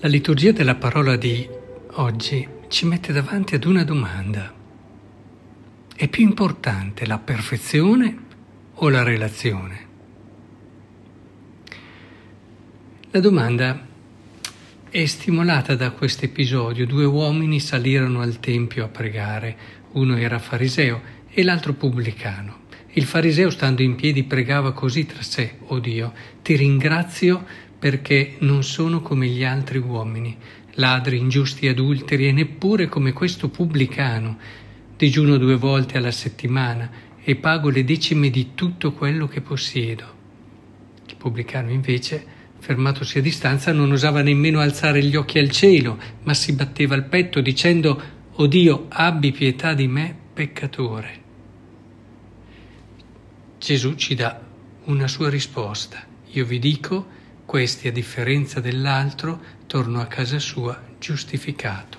La liturgia della parola di oggi ci mette davanti ad una domanda. È più importante la perfezione o la relazione? La domanda è stimolata da questo episodio. Due uomini salirono al Tempio a pregare, uno era fariseo e l'altro pubblicano. Il fariseo stando in piedi pregava così tra sé, o oh Dio, ti ringrazio perché non sono come gli altri uomini, ladri, ingiusti, adulteri e neppure come questo pubblicano. Digiuno due volte alla settimana e pago le decime di tutto quello che possiedo. Il pubblicano invece, fermatosi a distanza, non osava nemmeno alzare gli occhi al cielo, ma si batteva il petto dicendo, O Dio, abbi pietà di me, peccatore. Gesù ci dà una sua risposta. Io vi dico, questi, a differenza dell'altro, tornò a casa sua giustificato.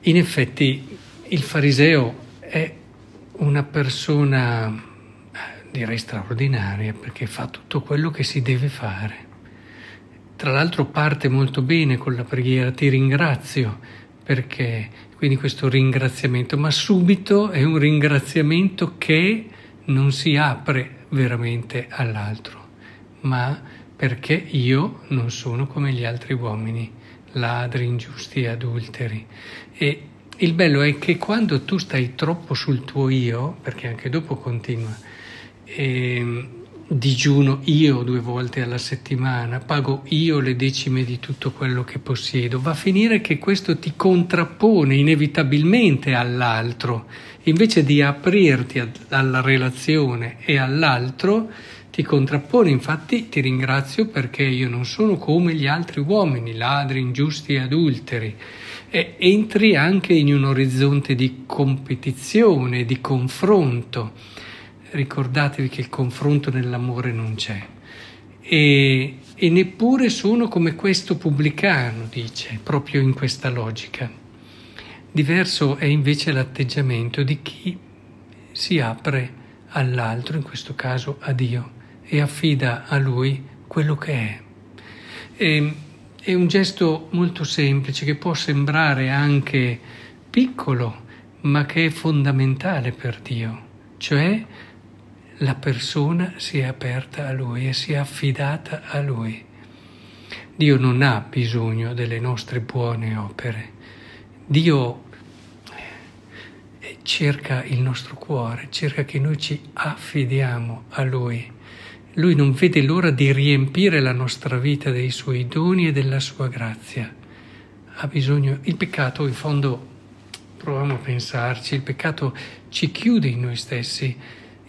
In effetti il fariseo è una persona, direi straordinaria, perché fa tutto quello che si deve fare. Tra l'altro parte molto bene con la preghiera, ti ringrazio perché, quindi questo ringraziamento, ma subito è un ringraziamento che non si apre veramente all'altro, ma perché io non sono come gli altri uomini, ladri, ingiusti adulteri. E il bello è che quando tu stai troppo sul tuo io, perché anche dopo continua, e digiuno io due volte alla settimana, pago io le decime di tutto quello che possiedo, va a finire che questo ti contrappone inevitabilmente all'altro, invece di aprirti alla relazione e all'altro, ti contrappone, infatti ti ringrazio perché io non sono come gli altri uomini, ladri, ingiusti e adulteri. E entri anche in un orizzonte di competizione, di confronto ricordatevi che il confronto nell'amore non c'è. E, e neppure sono come questo pubblicano, dice, proprio in questa logica. Diverso è invece l'atteggiamento di chi si apre all'altro, in questo caso a Dio, e affida a Lui quello che è. E, è un gesto molto semplice che può sembrare anche piccolo, ma che è fondamentale per Dio, cioè la persona si è aperta a Lui e si è affidata a Lui. Dio non ha bisogno delle nostre buone opere. Dio eh, cerca il nostro cuore, cerca che noi ci affidiamo a Lui. Lui non vede l'ora di riempire la nostra vita dei suoi doni e della sua grazia. Ha bisogno, il peccato in fondo, proviamo a pensarci, il peccato ci chiude in noi stessi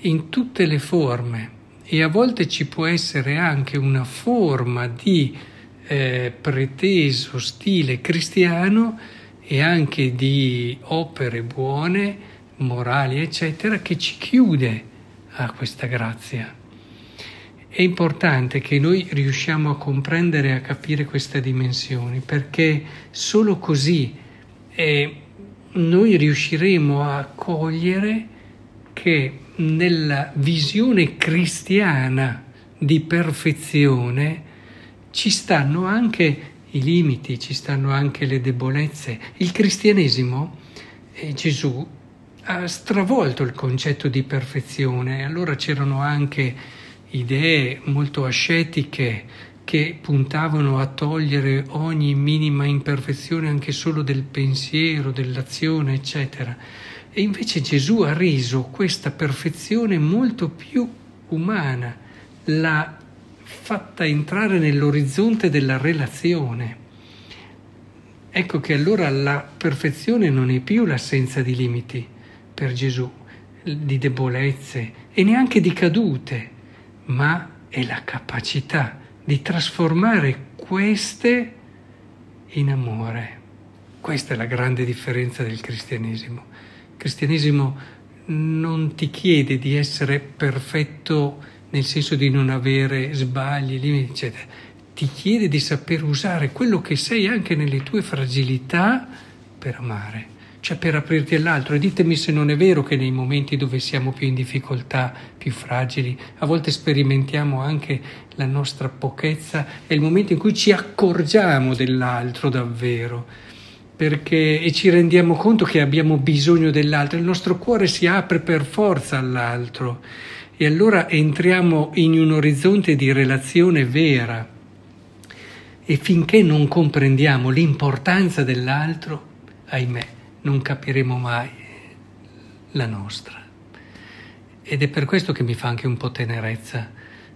in tutte le forme e a volte ci può essere anche una forma di eh, preteso stile cristiano e anche di opere buone, morali, eccetera, che ci chiude a questa grazia. È importante che noi riusciamo a comprendere e a capire queste dimensioni, perché solo così eh, noi riusciremo a cogliere che nella visione cristiana di perfezione ci stanno anche i limiti, ci stanno anche le debolezze. Il cristianesimo, eh, Gesù, ha stravolto il concetto di perfezione, allora c'erano anche idee molto ascetiche che puntavano a togliere ogni minima imperfezione anche solo del pensiero, dell'azione, eccetera. E invece Gesù ha reso questa perfezione molto più umana, l'ha fatta entrare nell'orizzonte della relazione. Ecco che allora la perfezione non è più l'assenza di limiti per Gesù, di debolezze e neanche di cadute, ma è la capacità di trasformare queste in amore. Questa è la grande differenza del cristianesimo. Cristianesimo non ti chiede di essere perfetto nel senso di non avere sbagli, limiti, eccetera. Ti chiede di saper usare quello che sei anche nelle tue fragilità per amare. cioè per aprirti all'altro. E ditemi se non è vero che nei momenti dove siamo più in difficoltà, più fragili, a volte sperimentiamo anche la nostra pochezza, è il momento in cui ci accorgiamo dell'altro davvero. Perché, e ci rendiamo conto che abbiamo bisogno dell'altro, il nostro cuore si apre per forza all'altro e allora entriamo in un orizzonte di relazione vera. E finché non comprendiamo l'importanza dell'altro, ahimè, non capiremo mai la nostra. Ed è per questo che mi fa anche un po' tenerezza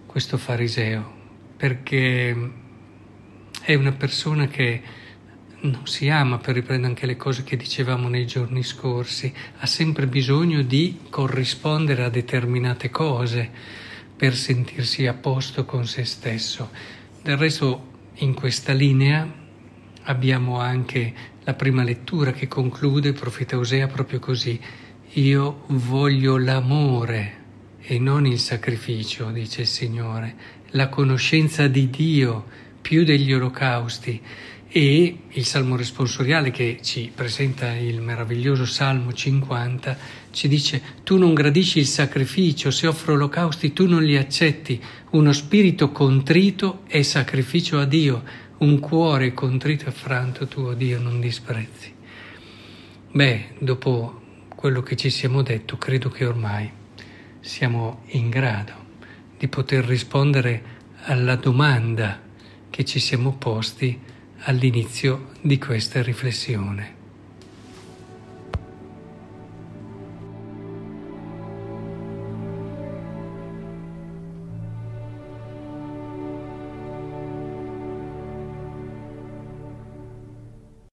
questo fariseo, perché è una persona che non si ama, per riprendere anche le cose che dicevamo nei giorni scorsi, ha sempre bisogno di corrispondere a determinate cose per sentirsi a posto con se stesso. Del resto in questa linea abbiamo anche la prima lettura che conclude il profeta Osea proprio così. Io voglio l'amore e non il sacrificio, dice il Signore, la conoscenza di Dio più degli olocausti. E il Salmo responsoriale che ci presenta il meraviglioso Salmo 50 ci dice tu non gradisci il sacrificio, se offro olocausti tu non li accetti, uno spirito contrito è sacrificio a Dio, un cuore contrito e affranto tuo Dio non disprezzi. Beh, dopo quello che ci siamo detto, credo che ormai siamo in grado di poter rispondere alla domanda che ci siamo posti all'inizio di questa riflessione.